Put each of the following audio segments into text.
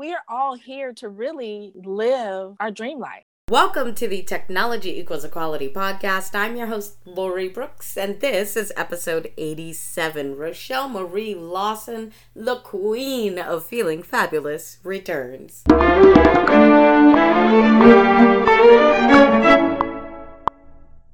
we are all here to really live our dream life. Welcome to the Technology Equals Equality podcast. I'm your host, Lori Brooks, and this is episode 87. Rochele Marie Lawson, the queen of feeling fabulous, returns.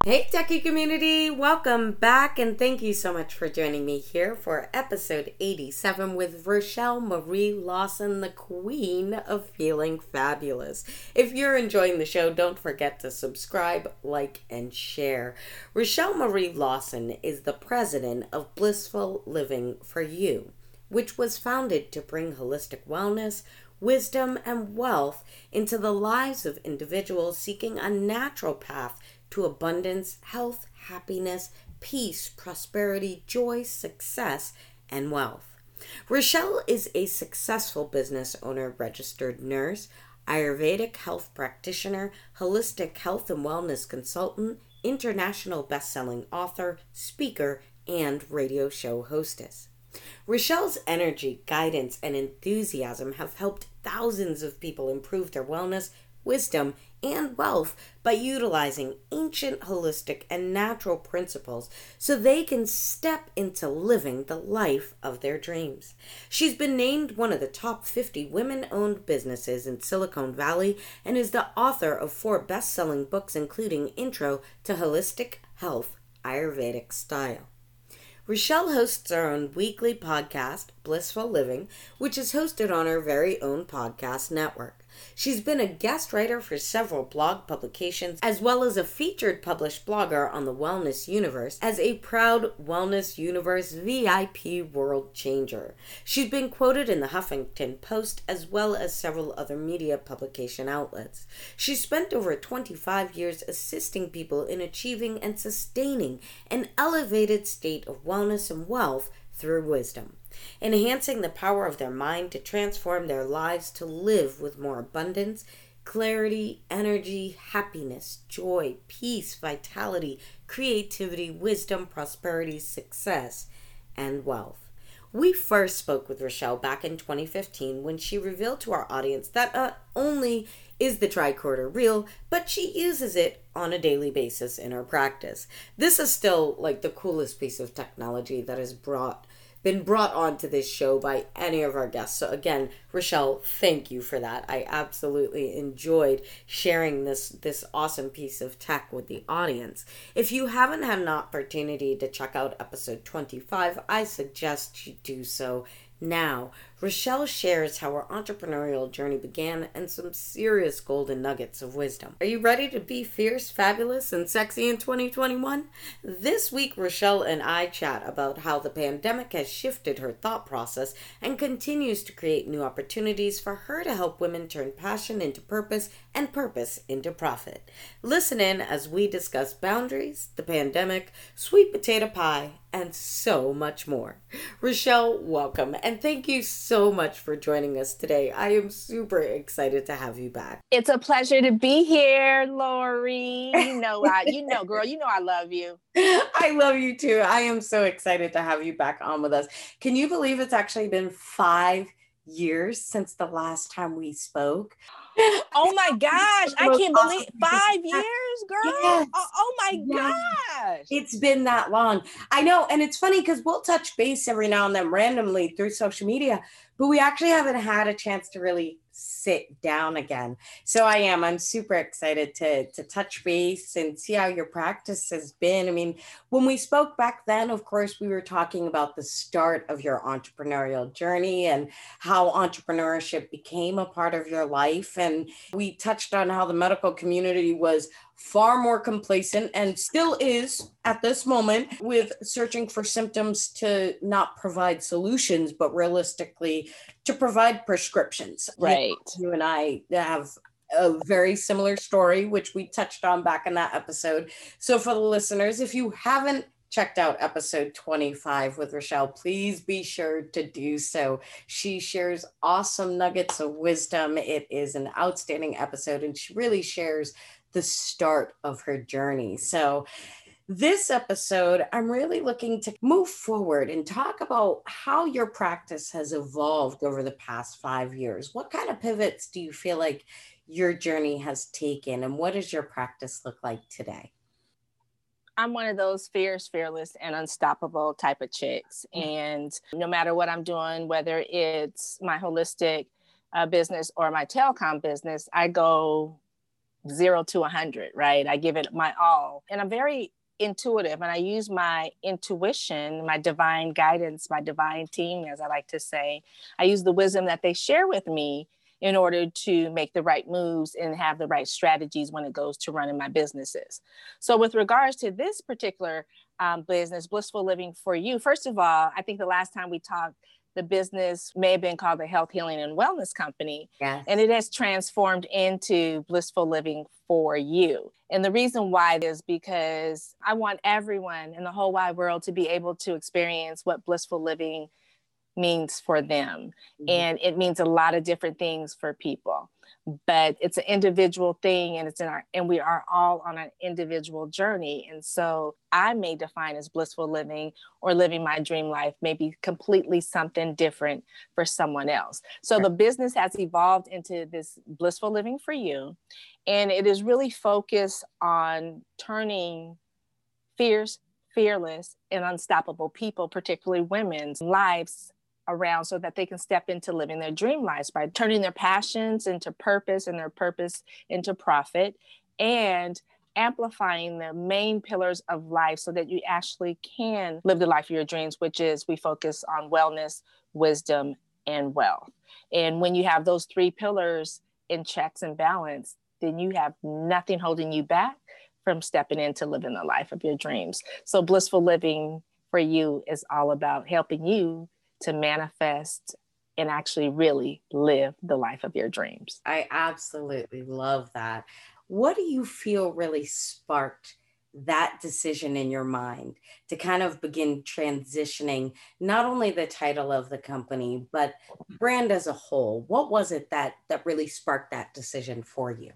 Hey, Techie community, welcome back, and thank you so much for joining me here for episode 87 with Rochele Marie Lawson, the queen of feeling fabulous. If you're enjoying the show, don't forget to subscribe, like, and share. Rochele Marie Lawson is the president of Blissful Living for You, which was founded to bring holistic wellness wisdom, and wealth into the lives of individuals seeking a natural path to abundance, health, happiness, peace, prosperity, joy, success, and wealth. Rochele is a successful business owner, registered nurse, Ayurvedic health practitioner, holistic health and wellness consultant, international best-selling author, speaker, and radio show hostess. Rochele's energy, guidance, and enthusiasm have helped thousands of people improve their wellness, wisdom, and wealth by utilizing ancient, holistic, and natural principles so they can step into living the life of their dreams. She's been named one of the top 50 women owned businesses in Silicon Valley and is the author of four best selling books, including Intro to Holistic Health Ayurvedic Style. Rochele hosts her own weekly podcast, Blissful Living, which is hosted on her very own podcast network. She's been a guest writer for several blog publications, as well as a featured published blogger on the Wellness Universe as a proud Wellness Universe VIP world changer. She's been quoted in the Huffington Post as well as several other media publication outlets. She spent over 25 years assisting people in achieving and sustaining an elevated state of wellness and wealth through wisdom enhancing the power of their mind to transform their lives to live with more abundance, clarity, energy, happiness, joy, peace, vitality, creativity, wisdom, prosperity, success, and wealth. We first spoke with Rochele back in 2015 when she revealed to our audience that not only is the tricorder real, but she uses it on a daily basis in her practice. This is still like the coolest piece of technology that has brought been brought onto this show by any of our guests. So again, Rochele, thank you for that. I absolutely enjoyed sharing this this awesome piece of tech with the audience. If you haven't had an opportunity to check out episode 25, I suggest you do so now, Rochele shares how her entrepreneurial journey began and some serious golden nuggets of wisdom. Are you ready to be fierce, fabulous, and sexy in 2021? This week, Rochele and I chat about how the pandemic has shifted her thought process and continues to create new opportunities for her to help women turn passion into purpose and purpose into profit. Listen in as we discuss boundaries, the pandemic, sweet potato pie, and so much more. Rochele, welcome, and thank you so much for joining us today. I am super excited to have you back. It's a pleasure to be here, Lori. You know, I, you know, girl, you know, I love you. I love you too. I am so excited to have you back on with us. Can you believe it's actually been five years since the last time we spoke? oh my gosh, I can't believe five years, girl. Oh, yes. Oh, oh, my yes. gosh. It's been that long. I know. And it's funny because we'll touch base every now and then randomly through social media, but we actually haven't had a chance to really sit down again. So I am. I'm super excited to to touch base and see how your practice has been. I mean, when we spoke back then, of course, we were talking about the start of your entrepreneurial journey and how entrepreneurship became a part of your life and we touched on how the medical community was far more complacent and still is at this moment with searching for symptoms to not provide solutions, but realistically to provide prescriptions. Right. You, and I have a very similar story, which we touched on back in that episode. So, for the listeners, if you haven't checked out episode 25 with Rochele, please be sure to do so. She shares awesome nuggets of wisdom. It is an outstanding episode, and she really shares the start of her journey. So, This episode, I'm really looking to move forward and talk about how your practice has evolved over the past five years. What kind of pivots do you feel like your journey has taken, and what does your practice look like today? I'm one of those fierce, fearless, and unstoppable type of chicks. And no matter what I'm doing, whether it's my holistic uh, business or my telecom business, I go zero to 100, right? I give it my all. And I'm very intuitive and I use my intuition, my divine guidance, my divine team, as I like to say. I use the wisdom that they share with me in order to make the right moves and have the right strategies when it goes to running my businesses. So, with regards to this particular um, business, Blissful Living for You, first of all, I think the last time we talked, the business may have been called the Health Healing and Wellness Company. Yes. And it has transformed into Blissful Living for You. And the reason why is because I want everyone in the whole wide world to be able to experience what blissful living means for them. Mm-hmm. And it means a lot of different things for people. But it's an individual thing and it's in our and we are all on an individual journey. And so I may define as blissful living or living my dream life maybe completely something different for someone else. So the business has evolved into this blissful living for you. And it is really focused on turning fierce, fearless, and unstoppable people, particularly women's lives around so that they can step into living their dream lives by turning their passions into purpose and their purpose into profit and amplifying the main pillars of life so that you actually can live the life of your dreams, which is we focus on wellness, wisdom, and wealth. And when you have those three pillars in checks and balance, then you have nothing holding you back from stepping into living the life of your dreams. So, blissful living for you is all about helping you to manifest and actually really live the life of your dreams. I absolutely love that. What do you feel really sparked that decision in your mind to kind of begin transitioning not only the title of the company but brand as a whole? What was it that that really sparked that decision for you?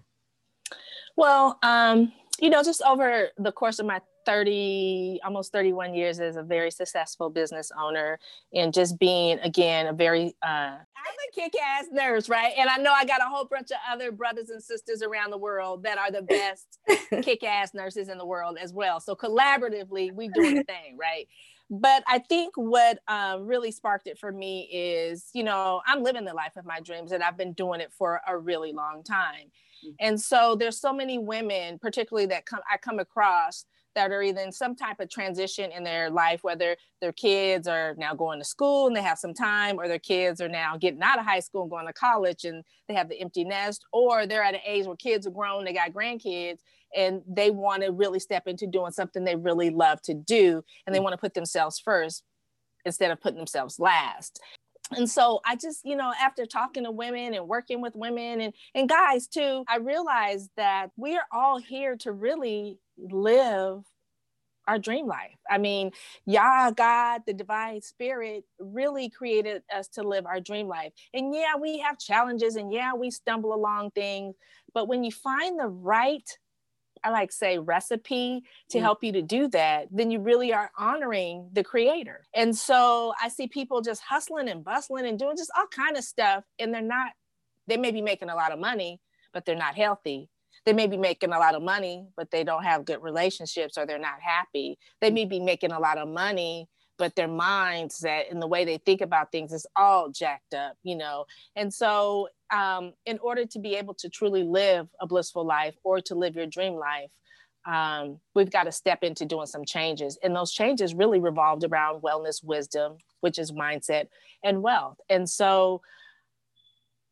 Well, um, you know, just over the course of my 30 almost 31 years as a very successful business owner and just being again a very uh i'm a kick-ass nurse right? And i know i got a whole bunch of other brothers and sisters around the world that are the best kick-ass nurses in the world as well. So collaboratively we do the thing right? But i think what um, really sparked it for me is you know i'm living the life of my dreams and i've been doing it for a really long time. Mm-hmm. and so there's so many women particularly that come i come across that are either in some type of transition in their life, whether their kids are now going to school and they have some time, or their kids are now getting out of high school and going to college and they have the empty nest, or they're at an age where kids are grown, they got grandkids, and they want to really step into doing something they really love to do, and they mm. want to put themselves first instead of putting themselves last and so i just you know after talking to women and working with women and, and guys too i realized that we are all here to really live our dream life. I mean, Yah, God, the divine spirit really created us to live our dream life. And yeah, we have challenges and yeah, we stumble along things. But when you find the right, I like say recipe to mm help you to do that, then you really are honoring the creator. And so I see people just hustling and bustling and doing just all kind of stuff. And they're not, they may be making a lot of money, but they're not healthy they may be making a lot of money, but they don't have good relationships or they're not happy. They may be making a lot of money, but their mindset and the way they think about things is all jacked up, you know. And so, um, in order to be able to truly live a blissful life or to live your dream life, um, we've got to step into doing some changes. And those changes really revolved around wellness, wisdom, which is mindset, and wealth. And so,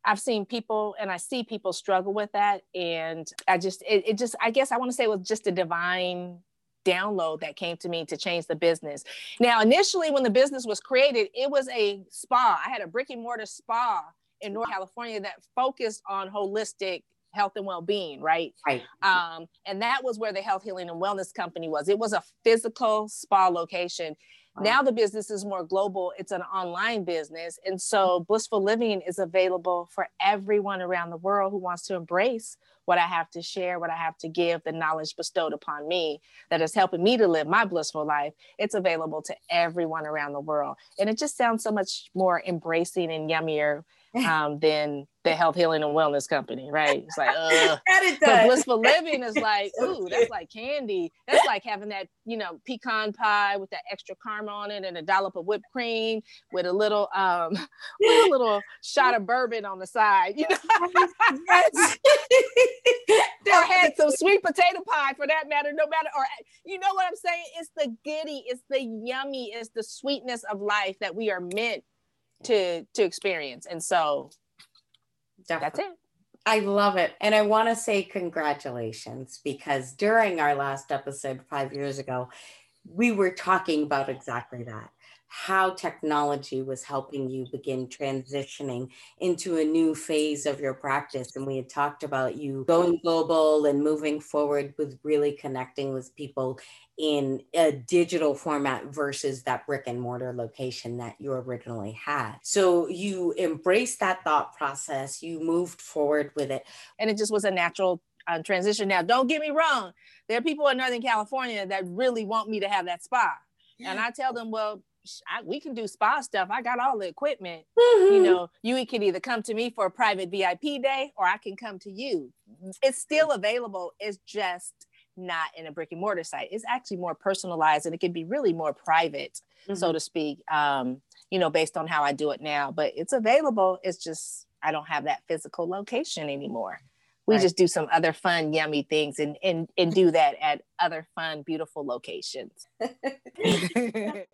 I've seen people and I see people struggle with that. And I just, it, it just, I guess I want to say it was just a divine download that came to me to change the business. Now, initially, when the business was created, it was a spa. I had a brick and mortar spa in North California that focused on holistic health and well-being right right um, and that was where the health healing and wellness company was it was a physical spa location Now the business is more global. It's an online business. And so Blissful Living is available for everyone around the world who wants to embrace what I have to share, what I have to give, the knowledge bestowed upon me that is helping me to live my blissful life. It's available to everyone around the world. And it just sounds so much more embracing and yummier um, than the health healing and wellness company, right? It's like, uh, but blissful living is like, ooh, that's like candy. That's like having that, you know, pecan pie with that extra caramel on it and a dollop of whipped cream with a little, um, with a little shot of bourbon on the side, you know. or had some sweet potato pie for that matter, no matter, or you know what I'm saying? It's the giddy, it's the yummy, it's the sweetness of life that we are meant to to experience. And so Definitely. that's it. I love it. And I want to say congratulations because during our last episode five years ago, we were talking about exactly that how technology was helping you begin transitioning into a new phase of your practice. And we had talked about you going global and moving forward with really connecting with people in a digital format versus that brick and mortar location that you originally had. So you embraced that thought process, you moved forward with it. And it just was a natural uh, transition. Now, don't get me wrong, there are people in Northern California that really want me to have that spa. And I tell them, well, I, we can do spa stuff. I got all the equipment. Mm-hmm. You know, you can either come to me for a private VIP day or I can come to you. It's still available. It's just not in a brick and mortar site. It's actually more personalized and it can be really more private, mm-hmm. so to speak. Um, you know, based on how I do it now, but it's available. It's just I don't have that physical location anymore we right. just do some other fun yummy things and and and do that at other fun beautiful locations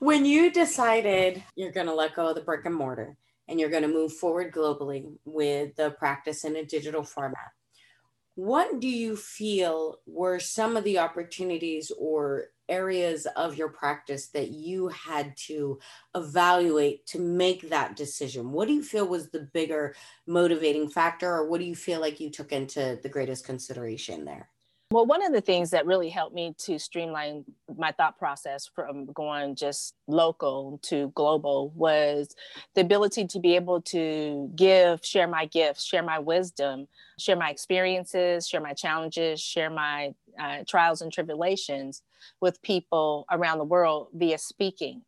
when you decided you're going to let go of the brick and mortar and you're going to move forward globally with the practice in a digital format what do you feel were some of the opportunities or areas of your practice that you had to evaluate to make that decision? What do you feel was the bigger motivating factor, or what do you feel like you took into the greatest consideration there? Well, one of the things that really helped me to streamline my thought process from going just local to global was the ability to be able to give, share my gifts, share my wisdom, share my experiences, share my challenges, share my uh, trials and tribulations with people around the world via speaking.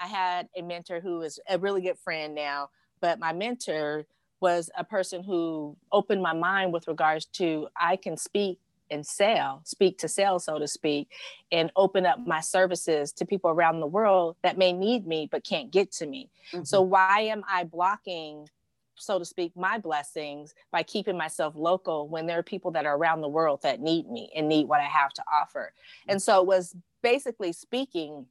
I had a mentor who is a really good friend now, but my mentor was a person who opened my mind with regards to I can speak and sell, speak to sell, so to speak, and open up my services to people around the world that may need me but can't get to me. Mm-hmm. So, why am I blocking so to speak, my blessings by keeping myself local when there are people that are around the world that need me and need what I have to offer. And so it was basically speaking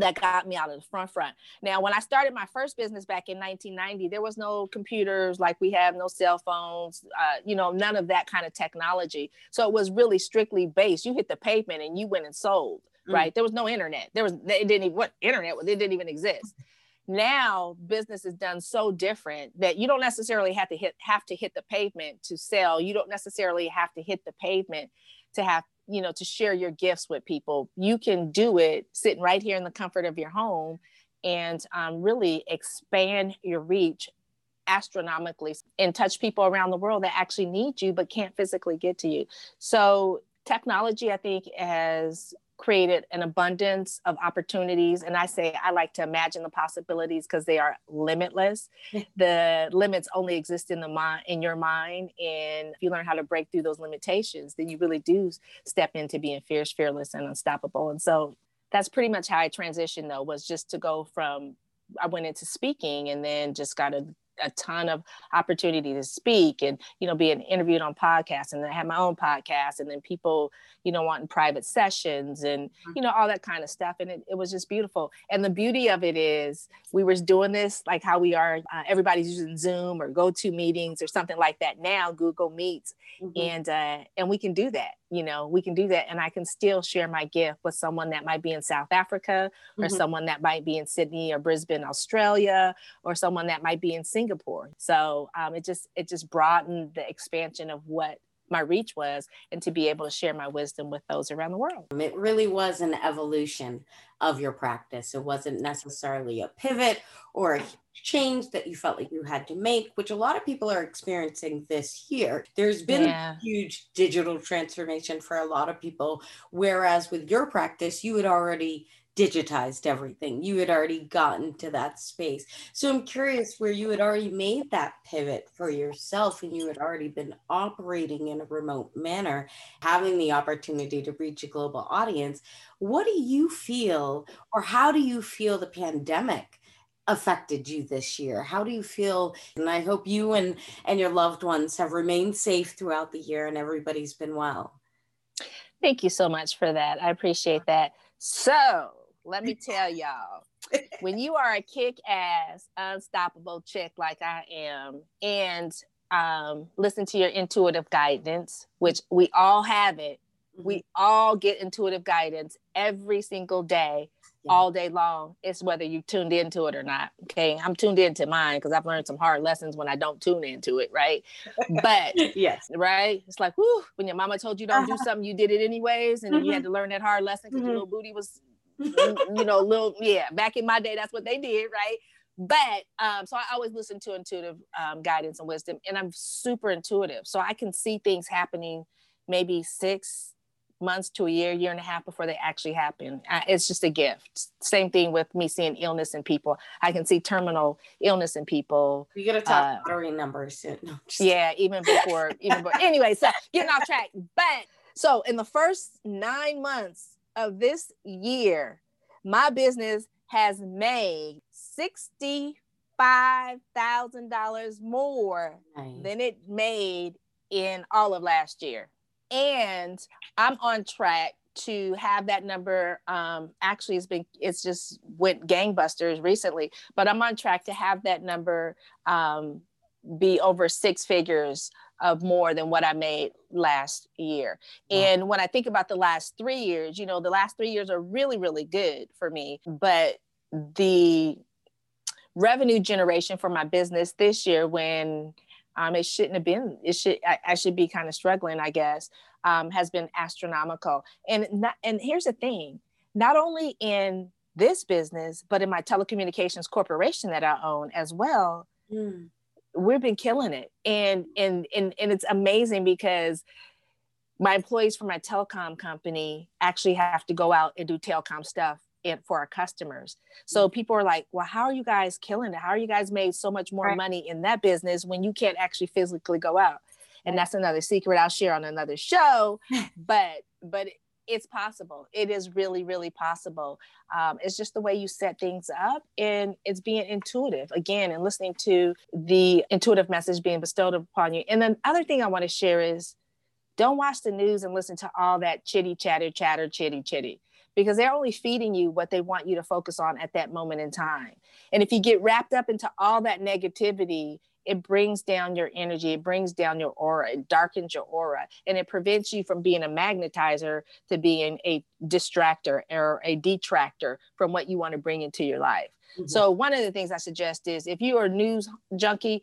that got me out of the front front. Now, when I started my first business back in 1990, there was no computers like we have, no cell phones, uh, you know, none of that kind of technology. So it was really strictly based. You hit the pavement and you went and sold, mm. right? There was no internet. There was, it didn't even, what internet? It didn't even exist now business is done so different that you don't necessarily have to hit have to hit the pavement to sell you don't necessarily have to hit the pavement to have you know to share your gifts with people you can do it sitting right here in the comfort of your home and um, really expand your reach astronomically and touch people around the world that actually need you but can't physically get to you. So technology i think has created an abundance of opportunities. And i say i like to imagine the possibilities because they are limitless. The limits only exist in the mind in your mind. And if you learn how to break through those limitations then you really do step into being fierce fearless and unstoppable. And so that's pretty much how i transitioned though was just to go from i went into speaking and then just got a a ton of opportunity to speak and you know being interviewed on podcasts and then I had my own podcast and then people you know wanting private sessions and mm-hmm. you know all that kind of stuff and it, it was just beautiful and the beauty of it is we were doing this like how we are uh, everybody's using zoom or go to meetings or something like that now google meets mm-hmm. and uh, and we can do that you know we can do that and i can still share my gift with someone that might be in south africa or mm-hmm. someone that might be in sydney or brisbane australia or someone that might be in singapore so um, it just it just broadened the expansion of what my reach was and to be able to share my wisdom with those around the world. It really was an evolution of your practice. It wasn't necessarily a pivot or a change that you felt like you had to make, which a lot of people are experiencing this year. There's been yeah. a huge digital transformation for a lot of people, whereas with your practice, you had already digitized everything. You had already gotten to that space. So I'm curious where you had already made that pivot for yourself and you had already been operating in a remote manner, having the opportunity to reach a global audience. What do you feel, or how do you feel the pandemic? Affected you this year how do you feel and i hope you and and your loved ones have remained safe throughout the year and everybody's been well thank you so much for that i appreciate that so let me tell y'all, when you are a kick ass, unstoppable chick like I am, and um, listen to your intuitive guidance, which we all have it. Mm-hmm. We all get intuitive guidance every single day. All day long. It's whether you tuned into it or not. Okay. I'm tuned into mine because I've learned some hard lessons when I don't tune into it. Right. But yes. Right. It's like, whoo, when your mama told you don't uh-huh. do something, you did it anyways. And mm-hmm. you had to learn that hard lesson because mm-hmm. your little booty was you know, little yeah. Back in my day, that's what they did, right? But um, so I always listen to intuitive um, guidance and wisdom, and I'm super intuitive, so I can see things happening maybe six months to a year, year and a half before they actually happen. it's just a gift. Same thing with me seeing illness in people. I can see terminal illness in people. You gotta talk uh, numbers soon. No, yeah, even before, even before. Anyway, so getting off track. But so in the first nine months of this year, my business has made $65,000 more nice. than it made in all of last year. And I'm on track to have that number um, actually it's been it's just went gangbusters recently but i'm on track to have that number um, be over six figures of more than what I made last year. Wow. And when I think about the last three years, you know, the last three years are really, really good for me. But the revenue generation for my business this year, when um, it shouldn't have been, it should, I, I should be kind of struggling, I guess, um, has been astronomical. And not, and here's the thing, not only in this business, but in my telecommunications corporation that I own as well. Mm we've been killing it and and and, and it's amazing because my employees from my telecom company actually have to go out and do telecom stuff and for our customers. So mm. people are like, well, how are you guys killing it? How are you guys made so much more right. money in that business when you can't actually physically go out? And that's another secret I'll share on another show. but but it's possible. It is really, really possible. Um, it's just the way you set things up and it's being intuitive again and listening to the intuitive message being bestowed upon you. And then other thing I want to share is don't watch the news and listen to all that chitty chatter, chatter, chitty chitty because they're only feeding you what they want you to focus on at that moment in time. And if you get wrapped up into all that negativity it brings down your energy, it brings down your aura, it darkens your aura, and it prevents you from being a magnetizer to being a distractor or a detractor from what you want to bring into your life. Mm-hmm. So one of the things I suggest is if you are a news junkie,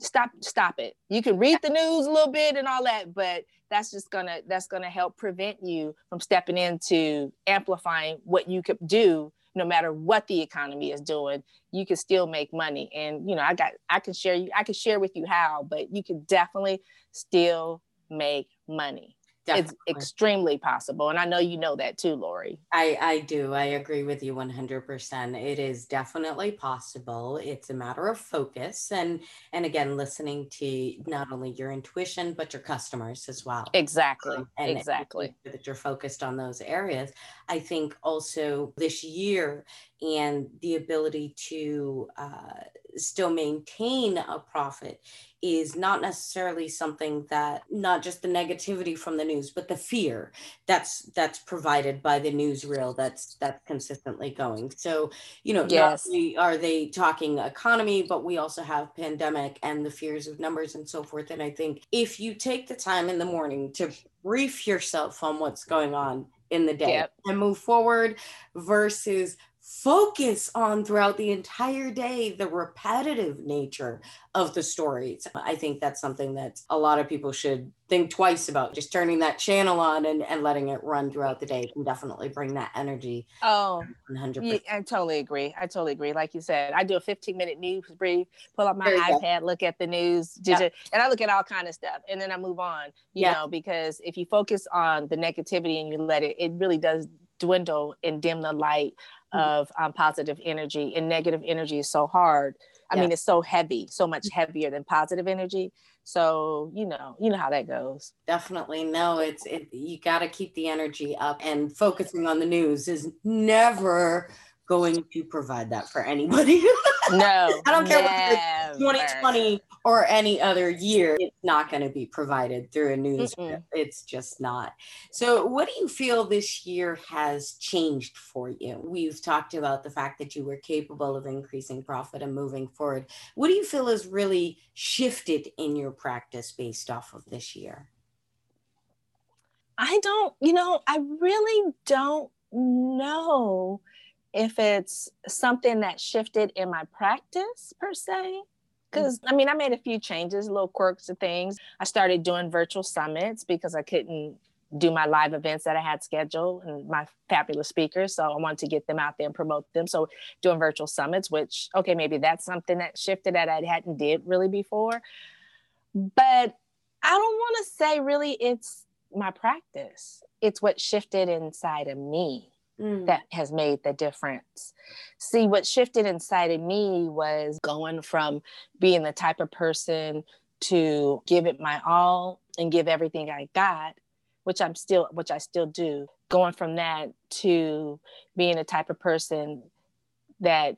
stop stop it. You can read the news a little bit and all that, but that's just gonna that's gonna help prevent you from stepping into amplifying what you could do no matter what the economy is doing, you can still make money. And you know, I got I can share you I can share with you how, but you can definitely still make money. Definitely. It's extremely possible. And I know you know that too, Lori. I, I do. I agree with you 100%. It is definitely possible. It's a matter of focus and, and again, listening to not only your intuition, but your customers as well. Exactly. Um, and exactly. That you're focused on those areas. I think also this year and the ability to uh, still maintain a profit is not necessarily something that not just the negativity from the news but the fear that's that's provided by the newsreel that's that's consistently going so you know yes. are they talking economy but we also have pandemic and the fears of numbers and so forth and i think if you take the time in the morning to brief yourself on what's going on in the day yep. and move forward versus focus on throughout the entire day the repetitive nature of the stories. I think that's something that a lot of people should think twice about. Just turning that channel on and, and letting it run throughout the day can definitely bring that energy. Oh, 100%. Yeah, I totally agree. I totally agree. Like you said, I do a 15 minute news brief, pull up my iPad, go. look at the news, and I look at all kind of stuff and then I move on, you yeah. know, because if you focus on the negativity and you let it, it really does dwindle and dim the light mm-hmm. of um, positive energy and negative energy is so hard i yeah. mean it's so heavy so much mm-hmm. heavier than positive energy so you know you know how that goes definitely no it's it, you got to keep the energy up and focusing on the news is never going to provide that for anybody. No, I don't care never. what 2020 or any other year, it's not going to be provided through a news. It's just not. So, what do you feel this year has changed for you? We've talked about the fact that you were capable of increasing profit and moving forward. What do you feel has really shifted in your practice based off of this year? I don't, you know, I really don't know if it's something that shifted in my practice per se. Because I mean, I made a few changes, little quirks of things. I started doing virtual summits because I couldn't do my live events that I had scheduled and my fabulous speakers. So I wanted to get them out there and promote them. So doing virtual summits, which okay, maybe that's something that shifted that I hadn't did really before. But I don't want to say really it's my practice. It's what shifted inside of me mm. that has made the difference. See, what shifted inside of me was going from being the type of person to give it my all and give everything I got, which I'm still, which I still do. Going from that to being the type of person that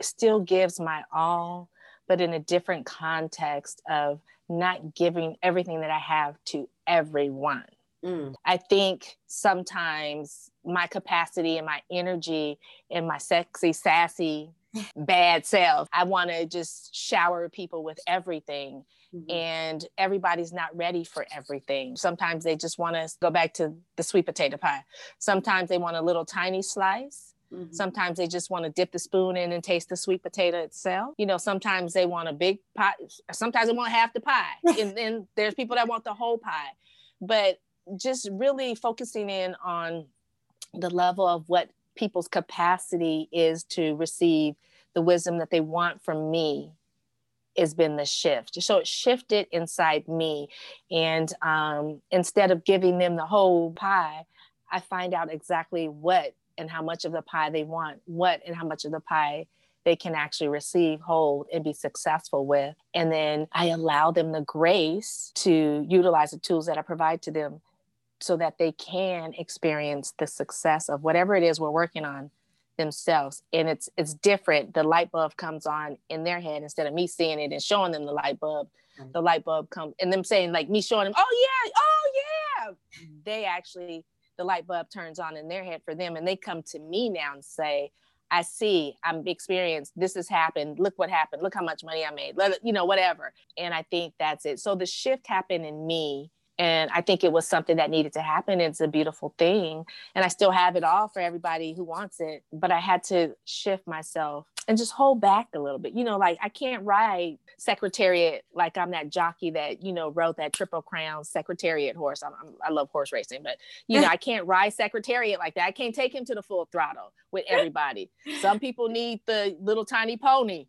still gives my all, but in a different context of not giving everything that I have to everyone. Mm. I think sometimes my capacity and my energy and my sexy, sassy, bad self, I want to just shower people with everything. Mm-hmm. And everybody's not ready for everything. Sometimes they just want to go back to the sweet potato pie. Sometimes they want a little tiny slice. Mm-hmm. Sometimes they just want to dip the spoon in and taste the sweet potato itself. You know, sometimes they want a big pie. Sometimes they want half the pie. and then there's people that want the whole pie. But just really focusing in on the level of what people's capacity is to receive the wisdom that they want from me has been the shift. So it shifted inside me. And um, instead of giving them the whole pie, I find out exactly what and how much of the pie they want, what and how much of the pie they can actually receive, hold, and be successful with. And then I allow them the grace to utilize the tools that I provide to them so that they can experience the success of whatever it is we're working on themselves and it's it's different the light bulb comes on in their head instead of me seeing it and showing them the light bulb the light bulb comes and them saying like me showing them oh yeah oh yeah they actually the light bulb turns on in their head for them and they come to me now and say I see, I'm experienced. This has happened. Look what happened. Look how much money I made. Let, you know, whatever. And I think that's it. So the shift happened in me and I think it was something that needed to happen. It's a beautiful thing. And I still have it all for everybody who wants it. But I had to shift myself and just hold back a little bit. You know, like I can't ride Secretariat like I'm that jockey that, you know, rode that Triple Crown Secretariat horse. I'm, I'm, i love horse racing, but, you know, I can't ride Secretariat like that. I can't take him to the full throttle with everybody. Some people need the little tiny pony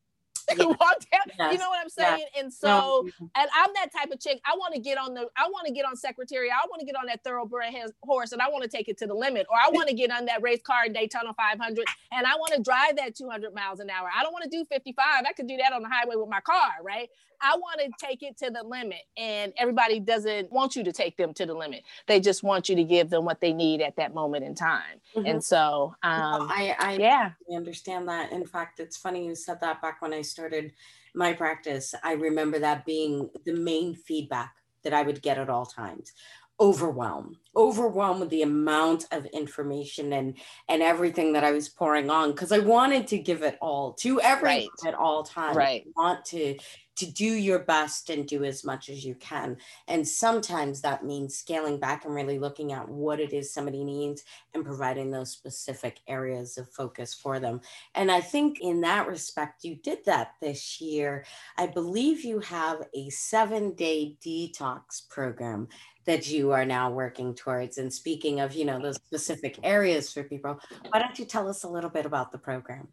yeah. walk down. Yes. You know what I'm saying? Yeah. And so, mm-hmm. and I'm that type of chick. I want to get on the, I want to get on secretary. I want to get on that thoroughbred horse and I want to take it to the limit. Or I want to get on that race car in Daytona 500 and I want to drive that 200 miles an hour. I don't want to do 55. I could do that on the highway with my car, right? I want to take it to the limit. And everybody doesn't want you to take them to the limit. They just want you to give them what they need at that moment in time. Mm-hmm. And so, um, I, I, yeah, I understand that. In fact, it's funny you said that back when I started my practice. I remember that being the main feedback that I would get at all times overwhelmed overwhelmed with the amount of information and and everything that i was pouring on because i wanted to give it all to everyone right. at all times right I want to to do your best and do as much as you can. And sometimes that means scaling back and really looking at what it is somebody needs and providing those specific areas of focus for them. And I think in that respect, you did that this year. I believe you have a seven day detox program that you are now working towards. And speaking of, you know, those specific areas for people, why don't you tell us a little bit about the program?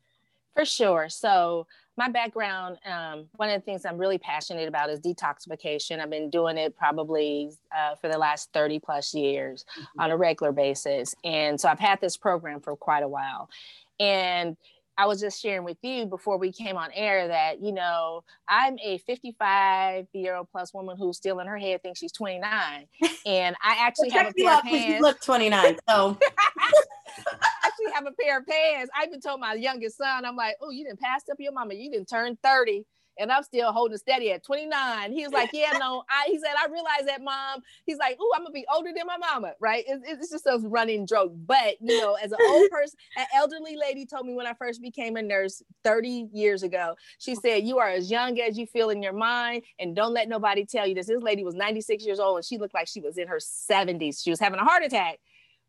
For sure. So, my background, um, one of the things I'm really passionate about is detoxification. I've been doing it probably uh, for the last 30 plus years mm-hmm. on a regular basis. And so I've had this program for quite a while. And I was just sharing with you before we came on air that, you know, I'm a 55 year old plus woman who's still in her head thinks she's 29. And I actually have a pair of pants. You look 29. So I actually have a pair of pants. I even told my youngest son, I'm like, oh, you didn't pass up your mama. You didn't turn 30 and I'm still holding steady at 29. He was like, yeah, no, I, he said, I realize that mom, he's like, oh, I'm gonna be older than my mama, right? It's, it's just a running joke. But, you know, as an old person, an elderly lady told me when I first became a nurse 30 years ago, she said, you are as young as you feel in your mind and don't let nobody tell you this. This lady was 96 years old and she looked like she was in her 70s. She was having a heart attack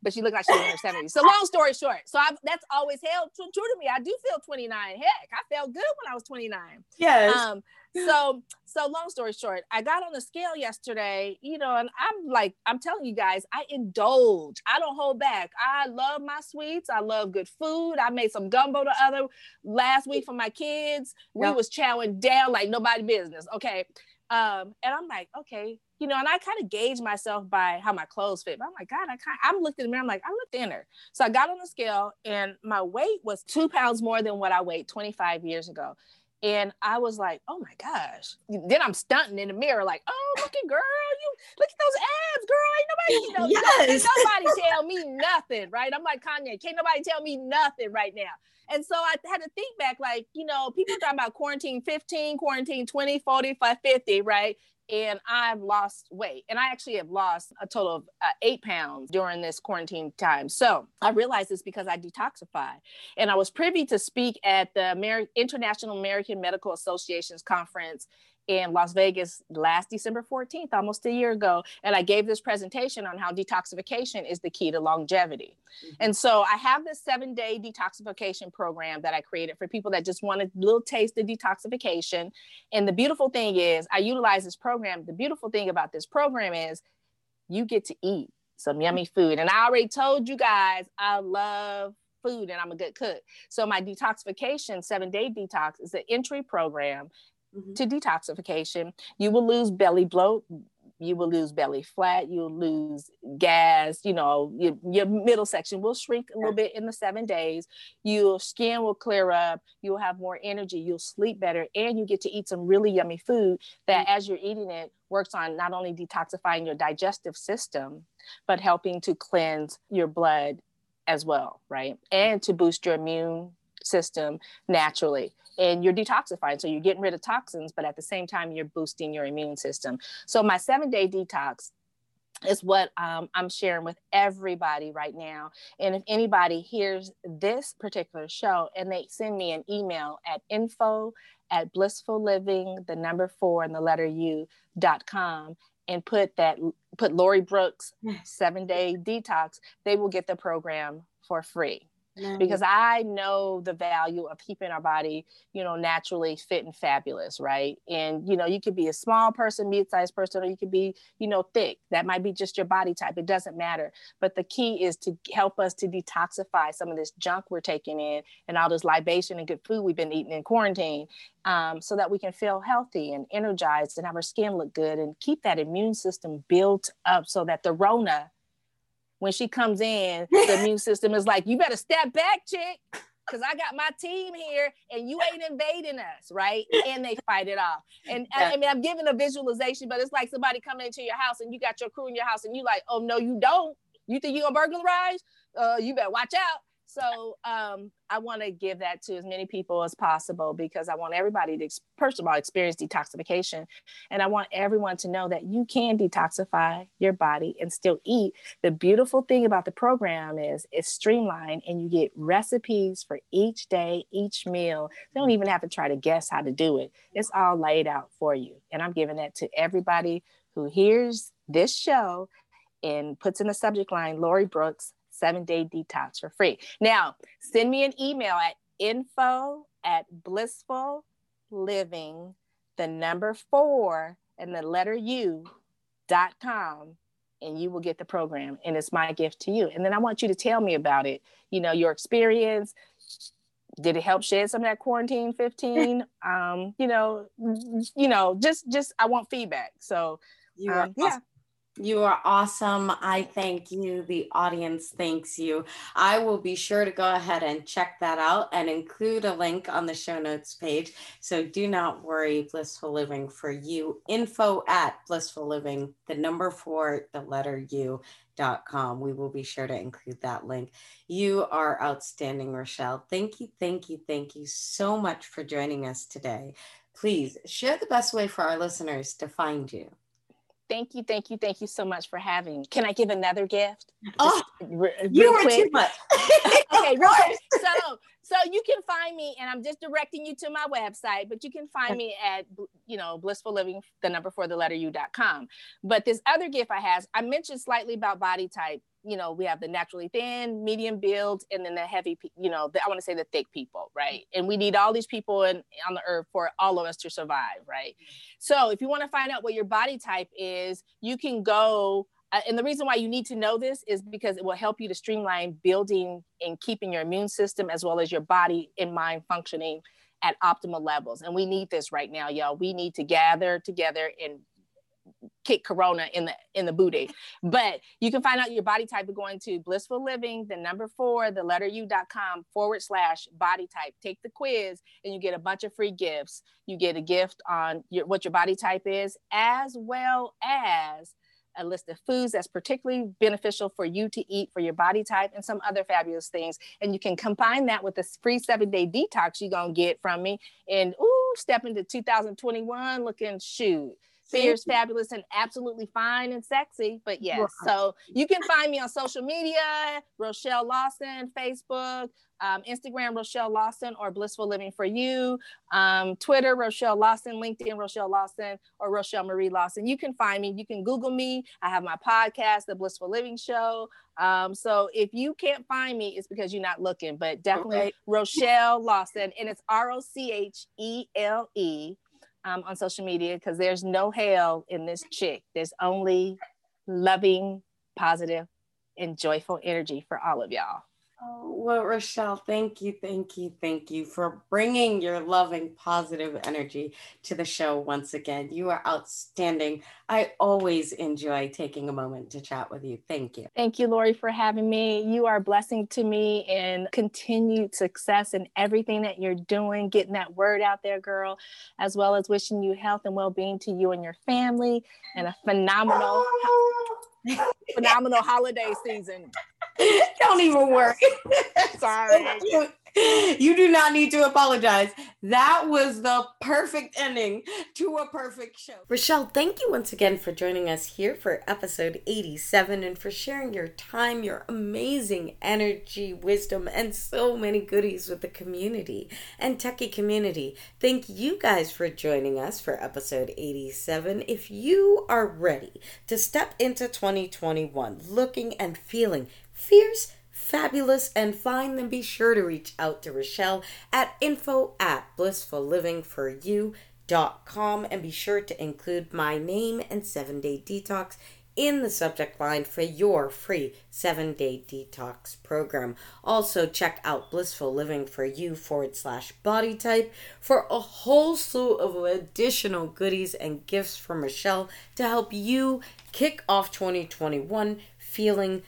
but she looked like she was in her 70s. So long story short, so I, that's always held true, true, to me. I do feel 29. Heck, I felt good when I was 29. Yes. Um, so so long story short, I got on the scale yesterday, you know, and I'm like, I'm telling you guys, I indulge. I don't hold back. I love my sweets. I love good food. I made some gumbo the other last week for my kids. We was chowing down like nobody business. Okay. Um, and I'm like, okay, you know, and I kind of gauge myself by how my clothes fit. But I'm like, God, I kind I'm looking in the mirror, I'm like, I look thinner. So I got on the scale and my weight was two pounds more than what I weighed 25 years ago. And I was like, oh my gosh. Then I'm stunting in the mirror, like, oh, look at girl, you look at those abs, girl. Ain't nobody, you know, yes. nobody tell me nothing, right? I'm like Kanye, can't nobody tell me nothing right now. And so I had to think back, like, you know, people talking about quarantine 15, quarantine 20, 45, 50, right? And I've lost weight. And I actually have lost a total of uh, eight pounds during this quarantine time. So I realized this because I detoxify. And I was privy to speak at the Amer- International American Medical Association's conference in Las Vegas last December 14th, almost a year ago. And I gave this presentation on how detoxification is the key to longevity. Mm-hmm. And so I have this seven day detoxification program that I created for people that just want a little taste of detoxification. And the beautiful thing is, I utilize this program. The beautiful thing about this program is you get to eat some yummy food. And I already told you guys, I love food and I'm a good cook. So my detoxification seven day detox is an entry program mm-hmm. to detoxification, you will lose belly bloat, you will lose belly flat, you'll lose gas, you know, your, your middle section will shrink a little bit in the seven days. Your skin will clear up, you'll have more energy, you'll sleep better, and you get to eat some really yummy food that mm-hmm. as you're eating it works on not only detoxifying your digestive system, but helping to cleanse your blood as well, right? And to boost your immune system naturally and you're detoxifying. So you're getting rid of toxins, but at the same time, you're boosting your immune system. So my seven day detox is what um, I'm sharing with everybody right now. And if anybody hears this particular show and they send me an email at info at blissful living, the number four and the letter U dot com, and put that put Lori Brooks seven day detox, they will get the program for free because I know the value of keeping our body, you know, naturally fit and fabulous, right? And you know, you could be a small person, mid-sized person, or you could be, you know, thick. That might be just your body type. It doesn't matter. But the key is to help us to detoxify some of this junk we're taking in and all this libation and good food we've been eating in quarantine, um, so that we can feel healthy and energized and have our skin look good and keep that immune system built up so that the Rona when she comes in, the immune system is like, you better step back, chick, because I got my team here and you ain't invading us, right? And they fight it off. And yeah. I, I, mean, I'm giving a visualization, but it's like somebody coming into your house and you got your crew in your house and you like, oh no, you don't. You think you gonna burglarize? Uh, you better watch out. So um, I want to give that to as many people as possible because I want everybody to, first of all, experience detoxification. And I want everyone to know that you can detoxify your body and still eat. The beautiful thing about the program is it's streamlined and you get recipes for each day, each meal. You don't even have to try to guess how to do it. It's all laid out for you. And I'm giving that to everybody who hears this show and puts in the subject line Lori Brooks seven day detox for free. Now, send me an email at info at blissful living, the number four and the letter U dot com, and you will get the program. And it's my gift to you. And then I want you to tell me about it, you know, your experience. Did it help shed some of that quarantine 15? um, you know, you know, just just I want feedback. So you um, yeah. You are awesome. I thank you. The audience thanks you. I will be sure to go ahead and check that out and include a link on the show notes page. So do not worry, Blissful Living for you. Info at Blissful Living, the number four, the letter U. Dot com. We will be sure to include that link. You are outstanding, Rochele. Thank you, thank you, thank you so much for joining us today. Please share the best way for our listeners to find you. Thank you, thank you, thank you so much for having me. Can I give another gift? Oh, re- you were quick. too much. okay, real quick. So, so you can find me, and I'm just directing you to my website, but you can find me at, you know, blissful living, the number for the letter u.com. But this other gift I have, I mentioned slightly about body type you know, we have the naturally thin, medium build, and then the heavy, you know, the, I want to say the thick people, right? And we need all these people in, on the earth for all of us to survive, right? So if you want to find out what your body type is, you can go. Uh, and the reason why you need to know this is because it will help you to streamline building and keeping your immune system as well as your body and mind functioning at optimal levels. And we need this right now, y'all. We need to gather together and kick corona in the in the booty but you can find out your body type by going to blissful living the number four the letter u.com forward slash body type take the quiz and you get a bunch of free gifts you get a gift on your, what your body type is as well as a list of foods that's particularly beneficial for you to eat for your body type and some other fabulous things. And you can combine that with this free seven day detox you're to get from me. And ooh, step into 2021 looking shoot fierce, fabulous, and absolutely fine and sexy. But yes, so you can find me on social media, Rochele Lawson, Facebook, um, Instagram, Rochele Lawson, or Blissful Living for You, um, Twitter, Rochele Lawson, LinkedIn, Rochele Lawson, or Rochele Marie Lawson. You can find me. You can Google me. I have my podcast, The Blissful Living Show. Um, so if you can't find me, it's because you're not looking, but definitely okay. Rochele Lawson, and it's R O C H E L E um, on social media because there's no hell in this chick. There's only loving, positive, and joyful energy for all of y'all. Oh, well, Rochele, thank you, thank you, thank you for bringing your loving, positive energy to the show once again. You are outstanding. I always enjoy taking a moment to chat with you. Thank you. Thank you, Lori, for having me. You are a blessing to me and continued success in everything that you're doing, getting that word out there, girl, as well as wishing you health and well being to you and your family and a phenomenal. phenomenal holiday season. Don't even worry. Sorry. you do not need to apologize. That was the perfect ending to a perfect show. Rochele, thank you once again for joining us here for episode 87 and for sharing your time, your amazing energy, wisdom, and so many goodies with the community and techie community. Thank you guys for joining us for episode 87. If you are ready to step into 2021 looking and feeling fierce, fabulous, and fine, then be sure to reach out to Rochele at info at blissfullivingforyou.com and be sure to include my name and seven day detox in the subject line for your free seven day detox program. Also, check out Blissful Living for You forward slash body type for a whole slew of additional goodies and gifts from Rochele to help you kick off 2021 feeling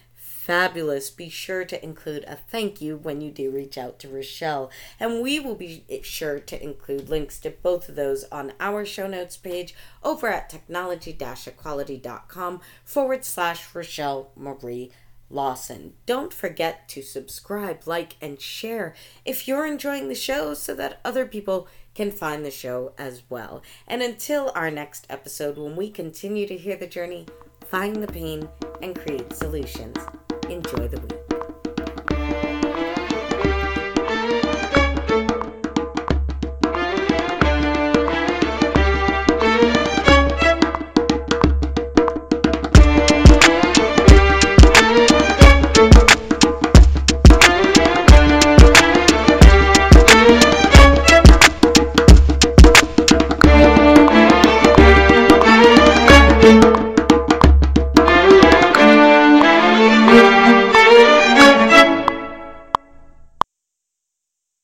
fabulous. Be sure to include a thank you when you do reach out to Rochele. And we will be sure to include links to both of those on our show notes page over at technology equality.com forward slash Rochele Marie Lawson. Don't forget to subscribe, like, and share if you're enjoying the show so that other people can find the show as well. And until our next episode, when we continue to hear the journey, find the pain, and create solutions, enjoy the week.